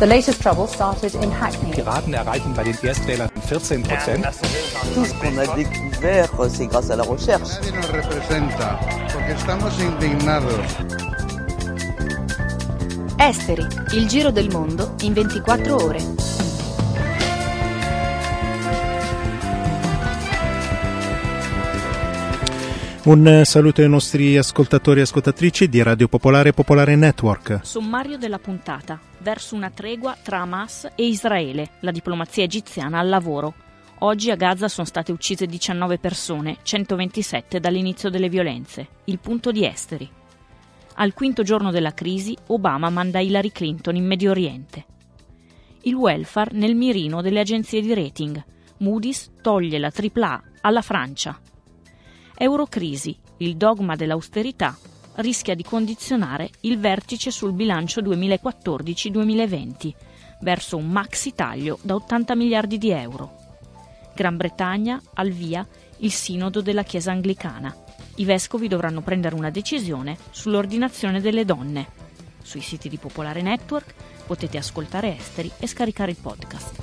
The latest trouble started in Hackney. Piraten erreichen bei den Erstwählern 14 Prozent. Tout ce qu'on a découvert, c'est grâce à la recherche. Nadie nos representa, porque estamos indignados. Esteri, il giro del mondo in 24 ore. Un eh, saluto ai nostri ascoltatori e ascoltatrici di Radio Popolare e Popolare Network. Sommario della puntata. Verso una tregua tra Hamas e Israele, la diplomazia egiziana al lavoro. Oggi a Gaza sono state uccise 19 persone, 127 dall'inizio delle violenze. Il punto di Esteri. Al quinto giorno della crisi, Obama manda Hillary Clinton in Medio Oriente. Il welfare nel mirino delle agenzie di rating. Moody's toglie la AAA alla Francia. Eurocrisi, il dogma dell'austerità, rischia di condizionare il vertice sul bilancio 2014-2020 verso un maxi taglio da 80 miliardi di euro. Gran Bretagna al via il sinodo della Chiesa anglicana. I vescovi dovranno prendere una decisione sull'ordinazione delle donne. Sui siti di Popolare Network potete ascoltare esteri e scaricare il podcast.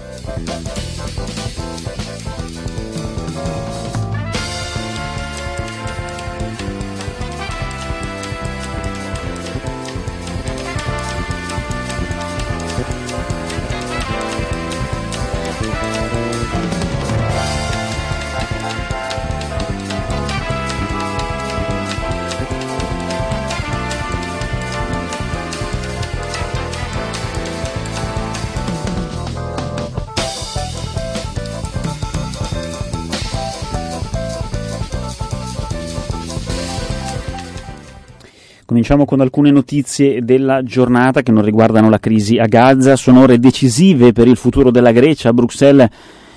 Cominciamo con alcune notizie della giornata che non riguardano la crisi a Gaza. Sono ore decisive per il futuro della Grecia. A Bruxelles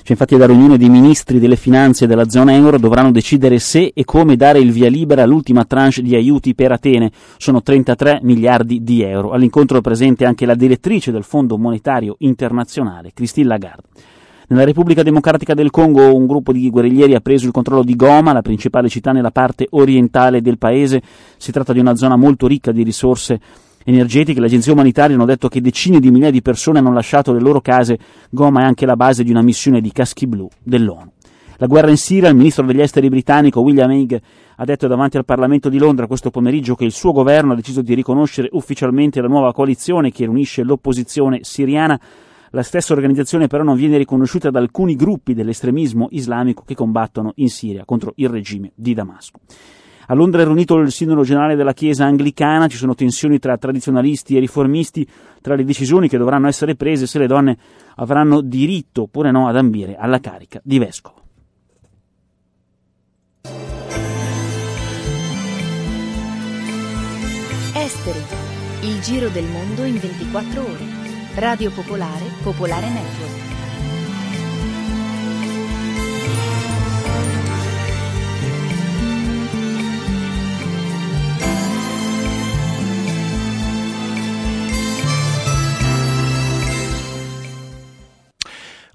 c'è infatti la riunione dei ministri delle finanze della zona euro. Dovranno decidere se e come dare il via libera all'ultima tranche di aiuti per Atene. Sono 33 miliardi di euro. All'incontro è presente anche la direttrice del Fondo Monetario Internazionale, Christine Lagarde. Nella Repubblica Democratica del Congo un gruppo di guerriglieri ha preso il controllo di Goma, la principale città nella parte orientale del paese. Si tratta di una zona molto ricca di risorse energetiche. Le agenzie umanitarie hanno detto che decine di migliaia di persone hanno lasciato le loro case. Goma è anche la base di una missione di caschi blu dell'ONU. La guerra in Siria, il ministro degli esteri britannico William Hague ha detto davanti al Parlamento di Londra questo pomeriggio che il suo governo ha deciso di riconoscere ufficialmente la nuova coalizione che riunisce l'opposizione siriana la stessa organizzazione però non viene riconosciuta da alcuni gruppi dell'estremismo islamico che combattono in Siria contro il regime di Damasco. A Londra è riunito il Sindaco generale della Chiesa anglicana, ci sono tensioni tra tradizionalisti e riformisti, tra le decisioni che dovranno essere prese se le donne avranno diritto oppure no ad ambire alla carica di vescovo. Esteri, il giro del mondo in 24 ore. Radio Popolare, Popolare Network.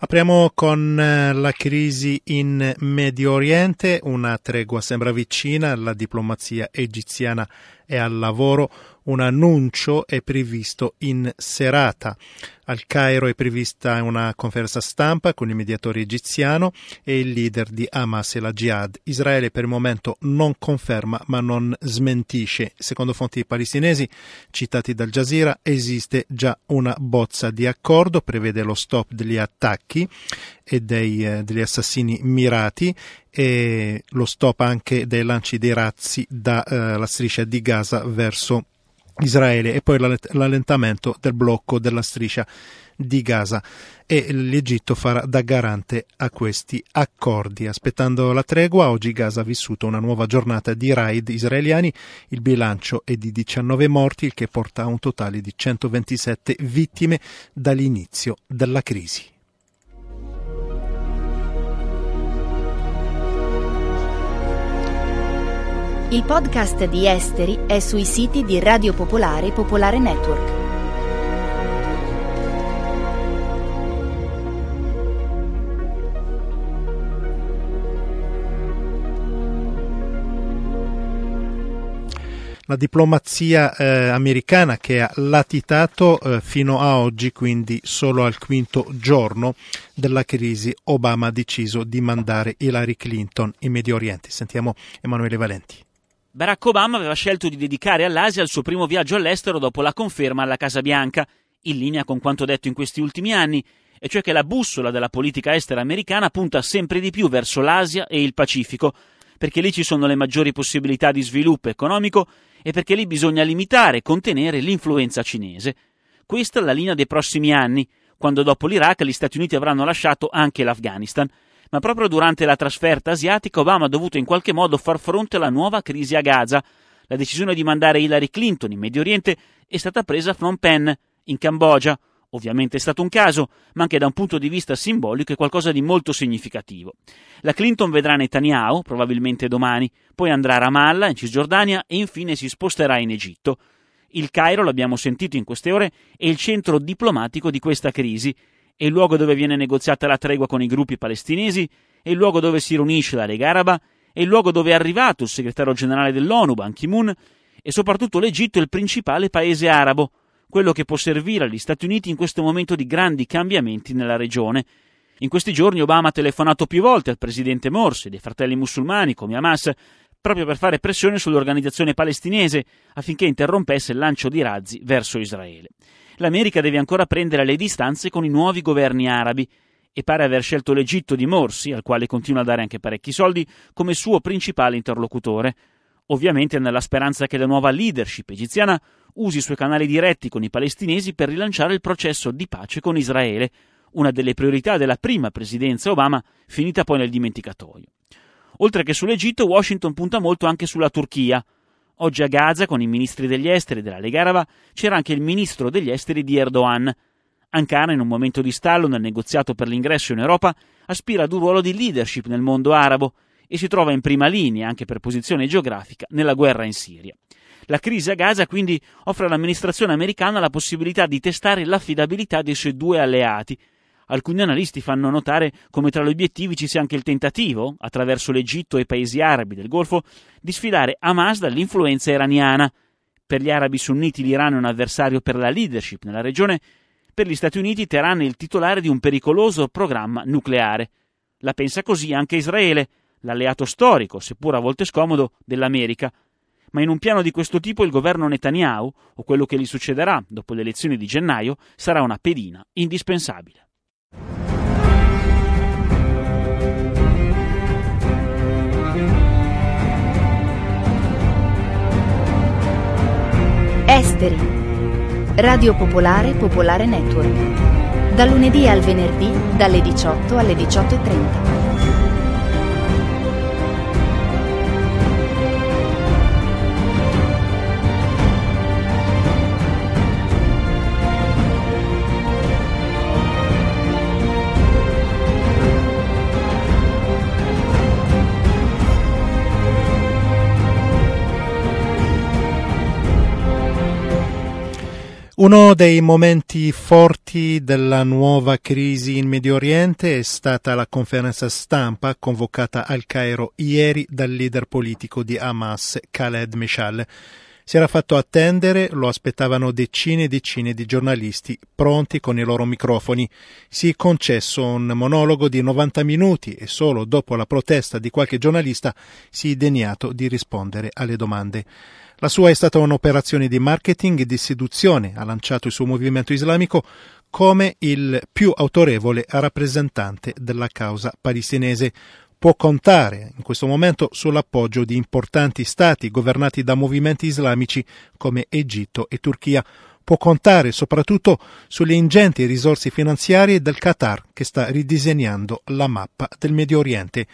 Apriamo con eh, la crisi in Medio Oriente, una tregua sembra vicina, la diplomazia egiziana è al lavoro, un annuncio è previsto in serata. Al Cairo è prevista una conferenza stampa con il mediatore egiziano e il leader di Hamas e la Jihad. Israele per il momento non conferma ma non smentisce. Secondo fonti palestinesi citate dal Jazeera esiste già una bozza di accordo, prevede lo stop degli attacchi e dei, eh, degli assassini mirati e lo stop anche dei lanci dei razzi dalla eh, striscia di Gaza verso Israele e poi l'allentamento del blocco della striscia di Gaza e l'Egitto farà da garante a questi accordi. Aspettando la tregua, oggi Gaza ha vissuto una nuova giornata di raid israeliani, il bilancio è di 19 morti, il che porta a un totale di 127 vittime dall'inizio della crisi. Il podcast di Esteri è sui siti di Radio Popolare e Popolare Network. la diplomazia eh, americana che ha latitato eh, fino a oggi, quindi solo al quinto giorno della crisi, Obama ha deciso di mandare Hillary Clinton in Medio Oriente. Sentiamo Emanuele Valenti. Barack Obama aveva scelto di dedicare all'Asia il suo primo viaggio all'estero dopo la conferma alla Casa Bianca, in linea con quanto detto in questi ultimi anni, e cioè che la bussola della politica estera americana punta sempre di più verso l'Asia e il Pacifico, perché lì ci sono le maggiori possibilità di sviluppo economico e perché lì bisogna limitare e contenere l'influenza cinese. Questa è la linea dei prossimi anni, quando dopo l'Iraq gli Stati Uniti avranno lasciato anche l'Afghanistan. Ma proprio durante la trasferta asiatica Obama ha dovuto in qualche modo far fronte alla nuova crisi a Gaza. La decisione di mandare Hillary Clinton in Medio Oriente è stata presa a Phnom Penh, in Cambogia. Ovviamente è stato un caso, ma anche da un punto di vista simbolico è qualcosa di molto significativo. La Clinton vedrà Netanyahu, probabilmente domani, poi andrà a Ramallah, in Cisgiordania, e infine si sposterà in Egitto. Il Cairo, l'abbiamo sentito in queste ore, è il centro diplomatico di questa crisi, è il luogo dove viene negoziata la tregua con i gruppi palestinesi, è il luogo dove si riunisce la Lega Araba, è il luogo dove è arrivato il segretario generale dell'ONU, Ban Ki-moon, e soprattutto l'Egitto è il principale paese arabo, quello che può servire agli Stati Uniti in questo momento di grandi cambiamenti nella regione. In questi giorni Obama ha telefonato più volte al presidente Morsi dei fratelli musulmani come Hamas proprio per fare pressione sull'organizzazione palestinese affinché interrompesse il lancio di razzi verso Israele. L'America deve ancora prendere le distanze con i nuovi governi arabi e pare aver scelto l'Egitto di Morsi, al quale continua a dare anche parecchi soldi, come suo principale interlocutore, ovviamente nella speranza che la nuova leadership egiziana usi i suoi canali diretti con i palestinesi per rilanciare il processo di pace con Israele, una delle priorità della prima presidenza Obama, finita poi nel dimenticatoio. Oltre che sull'Egitto, Washington punta molto anche sulla Turchia. Oggi a Gaza, con i ministri degli esteri della Lega Araba, c'era anche il ministro degli esteri di Erdogan. Ankara, in un momento di stallo nel negoziato per l'ingresso in Europa, aspira ad un ruolo di leadership nel mondo arabo e si trova in prima linea, anche per posizione geografica, nella guerra in Siria. La crisi a Gaza quindi offre all'amministrazione americana la possibilità di testare l'affidabilità dei suoi due alleati. Alcuni analisti fanno notare come tra gli obiettivi ci sia anche il tentativo, attraverso l'Egitto e i paesi arabi del Golfo, di sfidare Hamas dall'influenza iraniana. Per gli arabi sunniti l'Iran è un avversario per la leadership nella regione, per gli Stati Uniti Teheran è il titolare di un pericoloso programma nucleare. La pensa così anche Israele, l'alleato storico, seppur a volte scomodo, dell'America, ma in un piano di questo tipo il governo Netanyahu, o quello che gli succederà dopo le elezioni di gennaio, sarà una pedina indispensabile. Esteri. Radio Popolare Popolare Network. Da lunedì al venerdì dalle 18 alle 18.30. Uno dei momenti forti della nuova crisi in Medio Oriente è stata la conferenza stampa convocata al Cairo ieri dal leader politico di Hamas, Khaled Meshal. Si era fatto attendere, lo aspettavano decine e decine di giornalisti pronti con i loro microfoni. Si è concesso un monologo di 90 minuti e solo dopo la protesta di qualche giornalista si è degnato di rispondere alle domande. La sua è stata un'operazione di marketing e di seduzione, ha lanciato il suo movimento islamico come il più autorevole rappresentante della causa palestinese. Può contare in questo momento sull'appoggio di importanti stati governati da movimenti islamici come Egitto e Turchia. Può contare soprattutto sulle ingenti risorse finanziarie del Qatar che sta ridisegnando la mappa del Medio Oriente.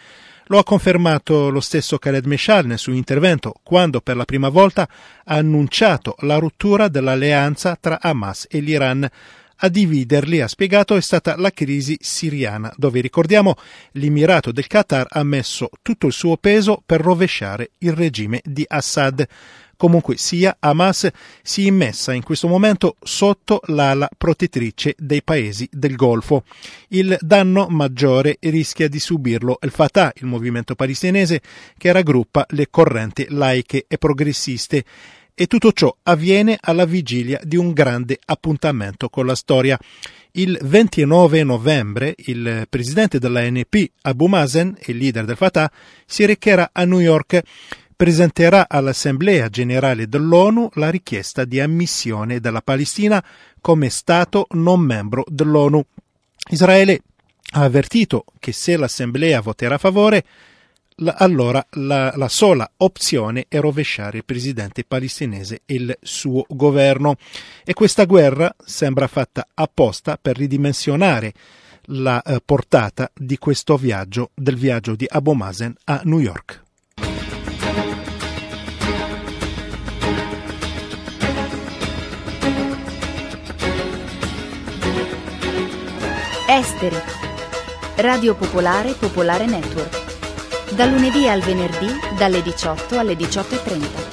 Lo ha confermato lo stesso Khaled Meshal nel suo intervento quando per la prima volta ha annunciato la rottura dell'alleanza tra Hamas e l'Iran. A dividerli, ha spiegato, è stata la crisi siriana, dove ricordiamo l'Emirato del Qatar ha messo tutto il suo peso per rovesciare il regime di Assad. Comunque sia, Hamas si è immessa in questo momento sotto l'ala protettrice dei paesi del Golfo. Il danno maggiore rischia di subirlo il Fatah, il movimento palestinese che raggruppa le correnti laiche e progressiste E tutto ciò avviene alla vigilia di un grande appuntamento con la storia. Il 29 novembre il presidente dell'ANP, Abu Mazen, il leader del Fatah, si recherà a New York presenterà all'Assemblea generale dell'ONU la richiesta di ammissione della Palestina come Stato non membro dell'ONU. Israele ha avvertito che se l'Assemblea voterà a favore, allora la, la, sola opzione è rovesciare il presidente palestinese e il suo governo. E questa guerra sembra fatta apposta per ridimensionare la eh, portata di questo viaggio, del viaggio di Abu Mazen a New York. Esteri. Radio Popolare Popolare Network. Da lunedì al venerdì dalle 18 alle 18.30.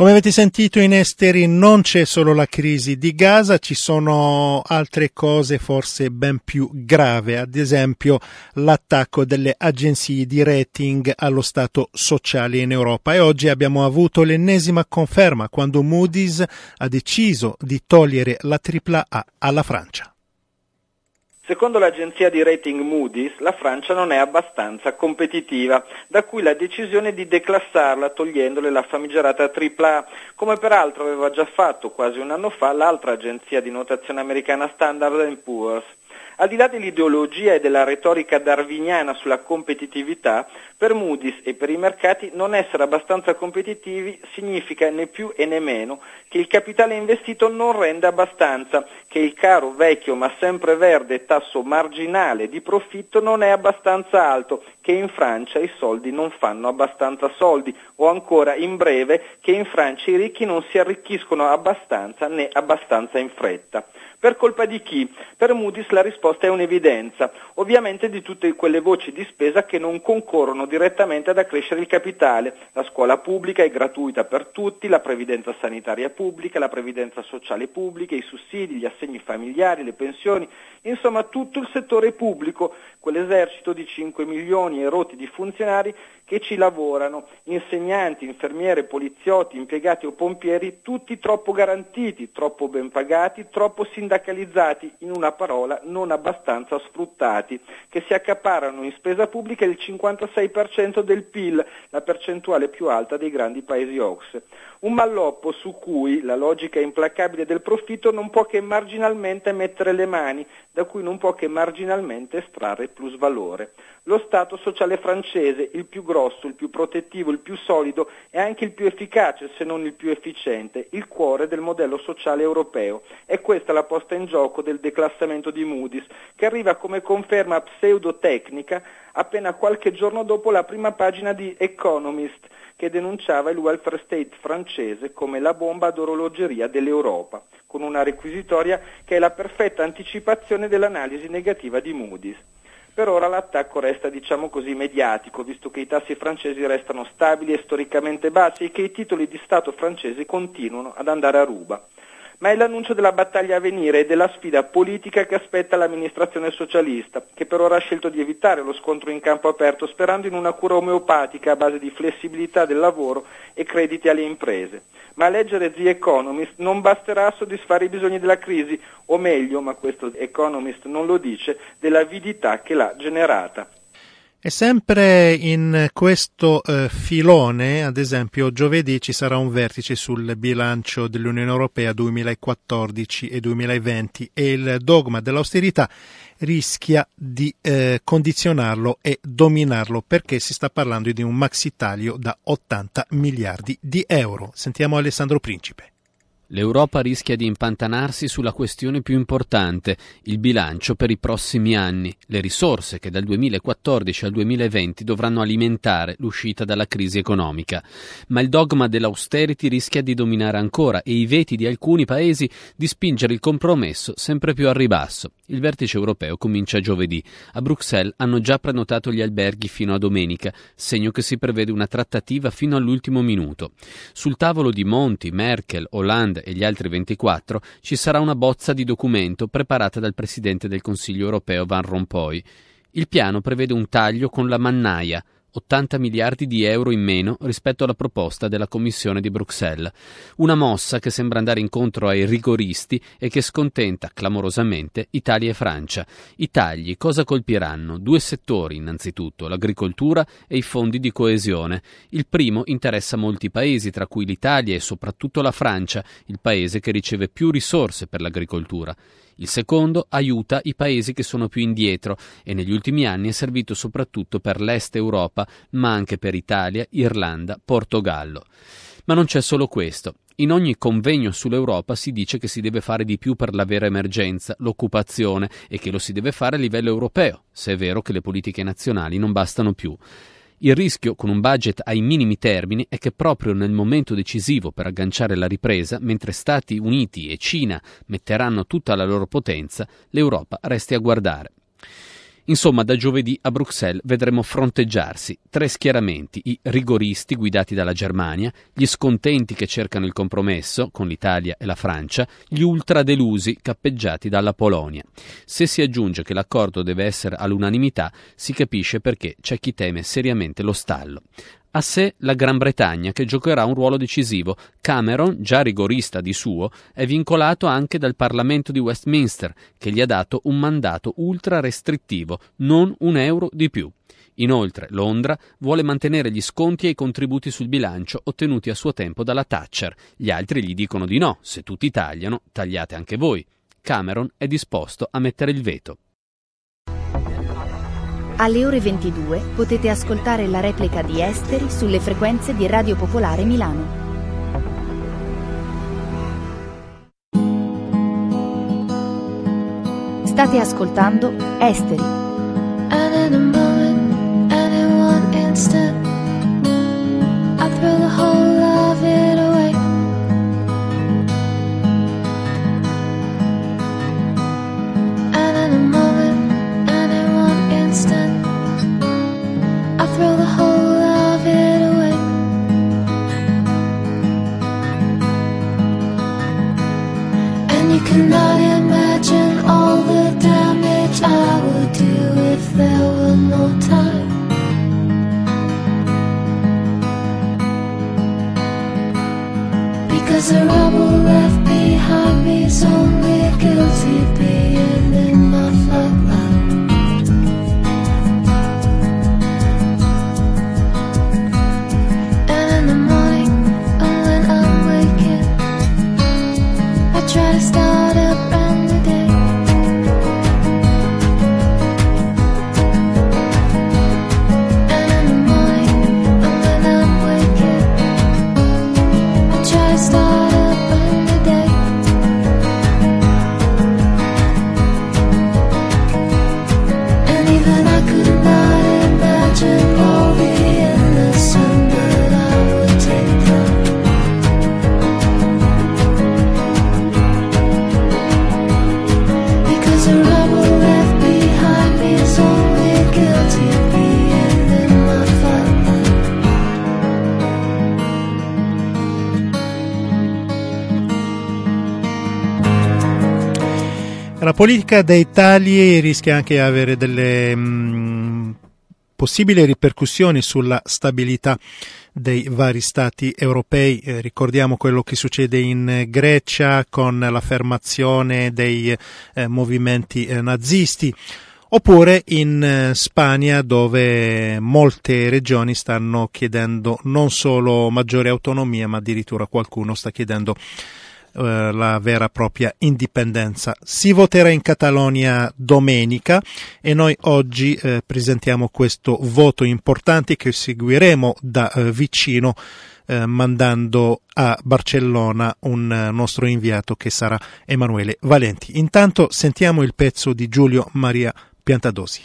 Come avete sentito in esteri non c'è solo la crisi di Gaza, ci sono altre cose forse ben più grave, ad esempio l'attacco delle agenzie di rating allo Stato sociale in Europa e oggi abbiamo avuto l'ennesima conferma quando Moody's ha deciso di togliere la AAA alla Francia. Secondo l'agenzia di rating Moody's, la Francia non è abbastanza competitiva, da cui la decisione di declassarla togliendole la famigerata AAA, come peraltro aveva già fatto quasi un anno fa l'altra agenzia di notazione americana Standard Poor's. Al di là dell'ideologia e della retorica darwiniana sulla competitività, per Moody's e per i mercati non essere abbastanza competitivi significa né più e né meno che il capitale investito non rende abbastanza, che il caro, vecchio ma sempre verde tasso marginale di profitto non è abbastanza alto, che in Francia i soldi non fanno abbastanza soldi o ancora in breve che in Francia i ricchi non si arricchiscono abbastanza né abbastanza in fretta. Per colpa di chi? Per Moody's la risposta è un'evidenza, ovviamente di tutte quelle voci di spesa che non concorrono direttamente ad accrescere il capitale. La scuola pubblica è gratuita per tutti, la previdenza sanitaria pubblica, la previdenza sociale pubblica, i sussidi, gli assegni familiari, le pensioni, insomma tutto il settore pubblico, quell'esercito di 5 milioni e rotti di funzionari che ci lavorano, insegnanti, infermiere, poliziotti, impiegati o pompieri, tutti troppo garantiti, troppo ben pagati, troppo sindacalizzati, in una parola non abbastanza sfruttati, che si accaparano in spesa pubblica il 56% del PIL, la percentuale più alta dei grandi paesi OXE. Un malloppo su cui la logica implacabile del profitto non può che marginalmente mettere le mani, da cui non può che marginalmente estrarre plusvalore. Lo Stato sociale francese, il più grosso, il più protettivo, il più solido e anche il più efficace, se non il più efficiente, il cuore del modello sociale europeo. È questa la posta in gioco del declassamento di Moody's, che arriva come conferma pseudotecnica appena qualche giorno dopo la prima pagina di Economist, che denunciava il welfare state francese come la bomba d'orologeria dell'Europa, con una requisitoria che è la perfetta anticipazione dell'analisi negativa di Moody's. Per ora l'attacco resta, diciamo così, mediatico, visto che i tassi francesi restano stabili e storicamente bassi e che i titoli di Stato francesi continuano ad andare a ruba ma è l'annuncio della battaglia a venire e della sfida politica che aspetta l'amministrazione socialista, che per ora ha scelto di evitare lo scontro in campo aperto sperando in una cura omeopatica a base di flessibilità del lavoro e crediti alle imprese. Ma leggere The Economist non basterà a soddisfare i bisogni della crisi, o meglio, ma questo Economist non lo dice, dell'avidità che l'ha generata. E sempre in questo eh, filone, ad esempio, giovedì ci sarà un vertice sul bilancio dell'Unione Europea 2014 e 2020 e il dogma dell'austerità rischia di eh, condizionarlo e dominarlo perché si sta parlando di un maxi taglio da 80 miliardi di euro. Sentiamo Alessandro Principe. L'Europa rischia di impantanarsi sulla questione più importante, il bilancio per i prossimi anni, le risorse che dal 2014 al 2020 dovranno alimentare l'uscita dalla crisi economica. Ma il dogma dell'austerity rischia di dominare ancora e i veti di alcuni paesi di spingere il compromesso sempre più a ribasso. Il vertice europeo comincia giovedì. A Bruxelles hanno già prenotato gli alberghi fino a domenica, segno che si prevede una trattativa fino all'ultimo minuto. Sul tavolo di Monti, Merkel, Hollande e gli altri 24 ci sarà una bozza di documento preparata dal Presidente del Consiglio europeo Van Rompuy. Il piano prevede un taglio con la mannaia, 80 miliardi di euro in meno rispetto alla proposta della Commissione di Bruxelles. Una mossa che sembra andare incontro ai rigoristi e che scontenta clamorosamente Italia e Francia. I tagli cosa colpiranno? Due settori innanzitutto, l'agricoltura e i fondi di coesione. Il primo interessa molti paesi, tra cui l'Italia e soprattutto la Francia, il paese che riceve più risorse per l'agricoltura. Il secondo aiuta i paesi che sono più indietro e negli ultimi anni è servito soprattutto per l'Est Europa, ma anche per Italia, Irlanda, Portogallo. Ma non c'è solo questo. In ogni convegno sull'Europa si dice che si deve fare di più per la vera emergenza, l'occupazione, e che lo si deve fare a livello europeo, se è vero che le politiche nazionali non bastano più. Il rischio, con un budget ai minimi termini, è che proprio nel momento decisivo per agganciare la ripresa, mentre Stati Uniti e Cina metteranno tutta la loro potenza, l'Europa resti a guardare. Insomma, da giovedì a Bruxelles vedremo fronteggiarsi tre schieramenti, i rigoristi guidati dalla Germania, gli scontenti che cercano il compromesso con l'Italia e la Francia, gli ultradelusi cappeggiati dalla Polonia. Se si aggiunge che l'accordo deve essere all'unanimità, si capisce perché c'è chi teme seriamente lo stallo a sé la Gran Bretagna che giocherà un ruolo decisivo. Cameron, già rigorista di suo, è vincolato anche dal Parlamento di Westminster, che gli ha dato un mandato ultra restrittivo, non un euro di più. Inoltre, Londra vuole mantenere gli sconti e i contributi sul bilancio ottenuti a suo tempo dalla Thatcher. Gli altri gli dicono di no, se tutti tagliano, tagliate anche voi. Cameron è disposto a mettere il veto. Alle ore 22 potete ascoltare la replica di Esteri sulle frequenze di Radio Popolare Milano. State ascoltando Esteri. And in a moment, and in one instant, Because the rubble left behind me is only guilty being La politica dei tagli rischia anche di avere delle mh, possibili ripercussioni sulla stabilità dei vari stati europei. Eh, ricordiamo quello che succede in Grecia con l'affermazione dei eh, movimenti eh, nazisti. Oppure in eh, Spagna dove molte regioni stanno chiedendo non solo maggiore autonomia ma addirittura qualcuno sta chiedendo eh, la vera e propria indipendenza. Si voterà in Catalogna domenica e noi oggi eh, presentiamo questo voto importante che seguiremo da eh, vicino eh, mandando a Barcellona un eh, nostro inviato che sarà Emanuele Valenti. Intanto sentiamo il pezzo di Giulio Maria Piantadosi.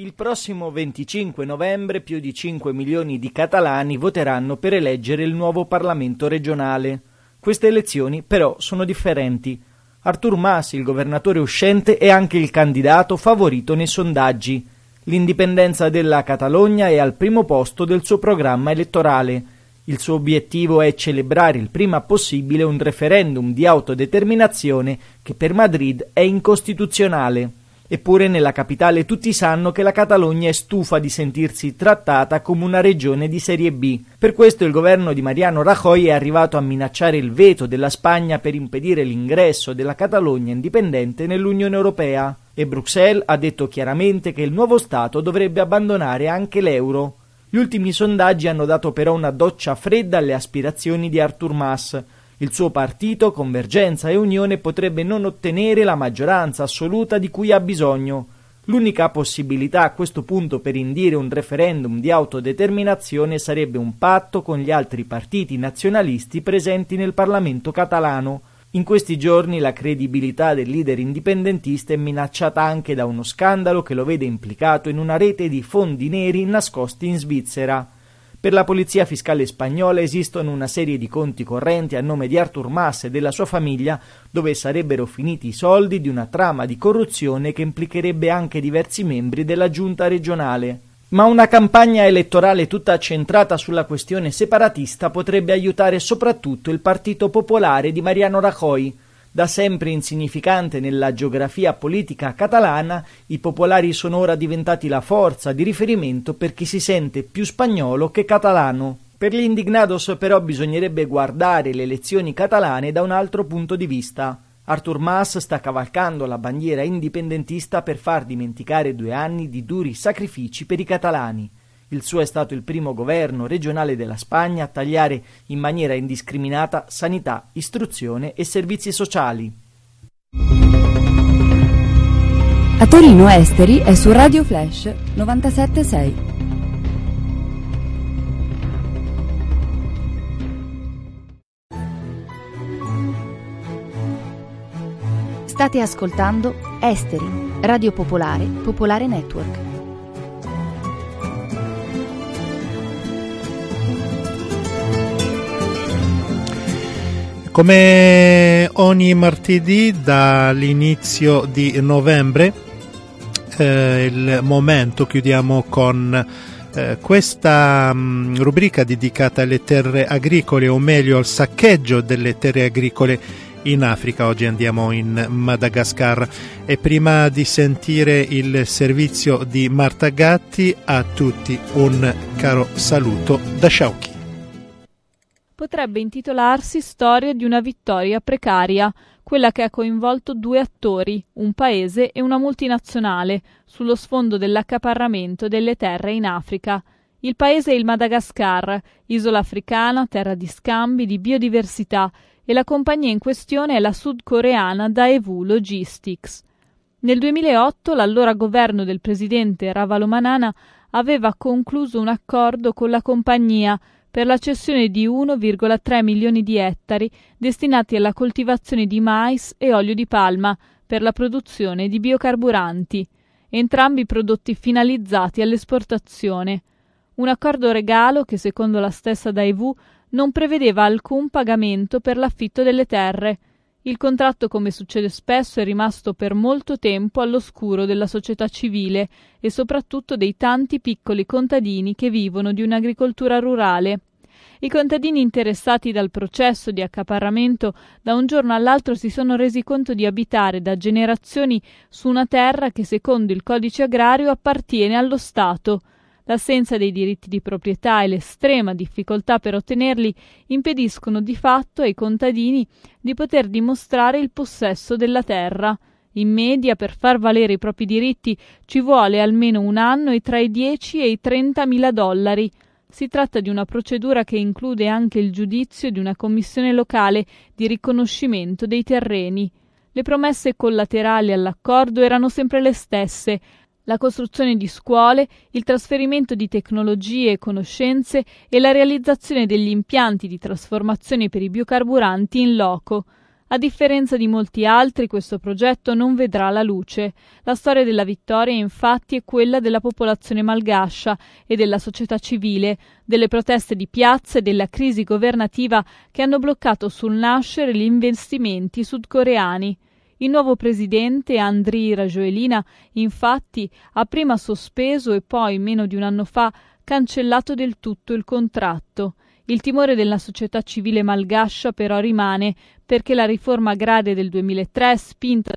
Il prossimo 25 novembre più di 5 milioni di catalani voteranno per eleggere il nuovo Parlamento regionale. Queste elezioni però sono differenti. Artur Mas, il governatore uscente, è anche il candidato favorito nei sondaggi. L'indipendenza della Catalogna è al primo posto del suo programma elettorale. Il suo obiettivo è celebrare il prima possibile un referendum di autodeterminazione che per Madrid è incostituzionale. Eppure nella capitale tutti sanno che la Catalogna è stufa di sentirsi trattata come una regione di serie B. Per questo il governo di Mariano Rajoy è arrivato a minacciare il veto della Spagna per impedire l'ingresso della Catalogna indipendente nell'Unione Europea. E Bruxelles ha detto chiaramente che il nuovo Stato dovrebbe abbandonare anche l'euro. Gli ultimi sondaggi hanno dato però una doccia fredda alle aspirazioni di Artur Mas il suo partito, Convergenza e Unione, potrebbe non ottenere la maggioranza assoluta di cui ha bisogno. L'unica possibilità a questo punto per indire un referendum di autodeterminazione sarebbe un patto con gli altri partiti nazionalisti presenti nel Parlamento catalano. In questi giorni la credibilità del leader indipendentista è minacciata anche da uno scandalo che lo vede implicato in una rete di fondi neri nascosti in Svizzera. Per la polizia fiscale spagnola esistono una serie di conti correnti a nome di Artur Mas e della sua famiglia dove sarebbero finiti i soldi di una trama di corruzione che implicherebbe anche diversi membri della giunta regionale. Ma una campagna elettorale tutta centrata sulla questione separatista potrebbe aiutare soprattutto il Partito Popolare di Mariano Rajoy, da sempre insignificante nella geografia politica catalana, i popolari sono ora diventati la forza di riferimento per chi si sente più spagnolo che catalano. Per gli indignados però bisognerebbe guardare le elezioni catalane da un altro punto di vista. Artur Mas sta cavalcando la bandiera indipendentista per far dimenticare due anni di duri sacrifici per i catalani. Il suo è stato il primo governo regionale della Spagna a tagliare in maniera indiscriminata sanità, istruzione e servizi sociali. A Torino Esteri è su Radio Flash 976. State ascoltando Esteri, Radio Popolare, Popolare Network. Come ogni martedì dall'inizio di novembre, eh, il momento chiudiamo con eh, questa mh, mm, rubrica dedicata alle terre agricole, o meglio al saccheggio delle terre agricole in Africa. Oggi andiamo in Madagascar e prima di sentire il servizio di Marta Gatti, a tutti un caro saluto da Sciauchi potrebbe intitolarsi Storia di una vittoria precaria, quella che ha coinvolto due attori, un paese e una multinazionale, sullo sfondo dell'accaparramento delle terre in Africa. Il paese è il Madagascar, isola africana, terra di scambi, di biodiversità, e la compagnia in questione è la sudcoreana Daewoo Logistics. Nel 2008 l'allora governo del presidente Ravalomanana aveva concluso un accordo con la compagnia per la cessione di 1,3 milioni di ettari destinati alla coltivazione di mais e olio di palma per la produzione di biocarburanti, entrambi prodotti finalizzati all'esportazione. Un accordo regalo che, secondo la stessa Daewoo, non prevedeva alcun pagamento per l'affitto delle terre. Il contratto, come succede spesso, è rimasto per molto tempo all'oscuro della società civile e soprattutto dei tanti piccoli contadini che vivono di un'agricoltura rurale. I contadini interessati dal processo di accaparramento da un giorno all'altro si sono resi conto di abitare da generazioni su una terra che secondo il codice agrario appartiene allo Stato. L'assenza dei diritti di proprietà e l'estrema difficoltà per ottenerli impediscono di fatto ai contadini di poter dimostrare il possesso della terra. In media, per far valere i propri diritti ci vuole almeno un anno e tra i 10 e i 30 mila dollari. Si tratta di una procedura che include anche il giudizio di una commissione locale di riconoscimento dei terreni. Le promesse collaterali all'accordo erano sempre le stesse. la costruzione di scuole, il trasferimento di tecnologie e conoscenze e la realizzazione degli impianti di trasformazione per i biocarburanti in loco. A differenza di molti altri, questo progetto non vedrà la luce. La storia della vittoria, infatti, è quella della popolazione malgascia e della società civile, delle proteste di piazza e della crisi governativa che hanno bloccato sul nascere gli investimenti sudcoreani. Il nuovo presidente Andriy Rajoelina, infatti, ha prima sospeso e poi, meno di un anno fa, cancellato del tutto il contratto. Il timore della società civile malgascia però rimane perché la riforma agraria del 2003, spinta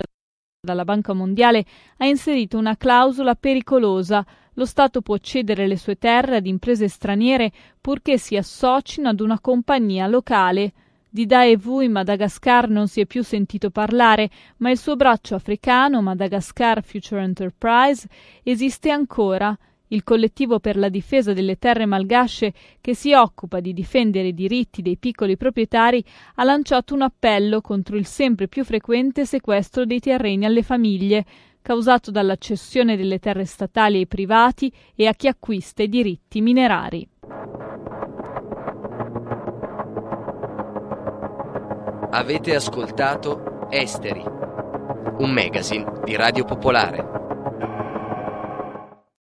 dalla Banca Mondiale, ha inserito una clausola pericolosa. Lo Stato può cedere le sue terre ad imprese straniere purché si associno ad una compagnia locale. Di Daevu in Madagascar non si è più sentito parlare, ma il suo braccio africano, Madagascar Future Enterprise, esiste ancora. Il collettivo per la difesa delle terre malgasce, che si occupa di difendere i diritti dei piccoli proprietari, ha lanciato un appello contro il sempre più frequente sequestro dei terreni alle famiglie, causato dalla cessione delle terre statali ai privati e a chi acquista i diritti minerari. Avete ascoltato Esteri, un magazine di Radio Popolare.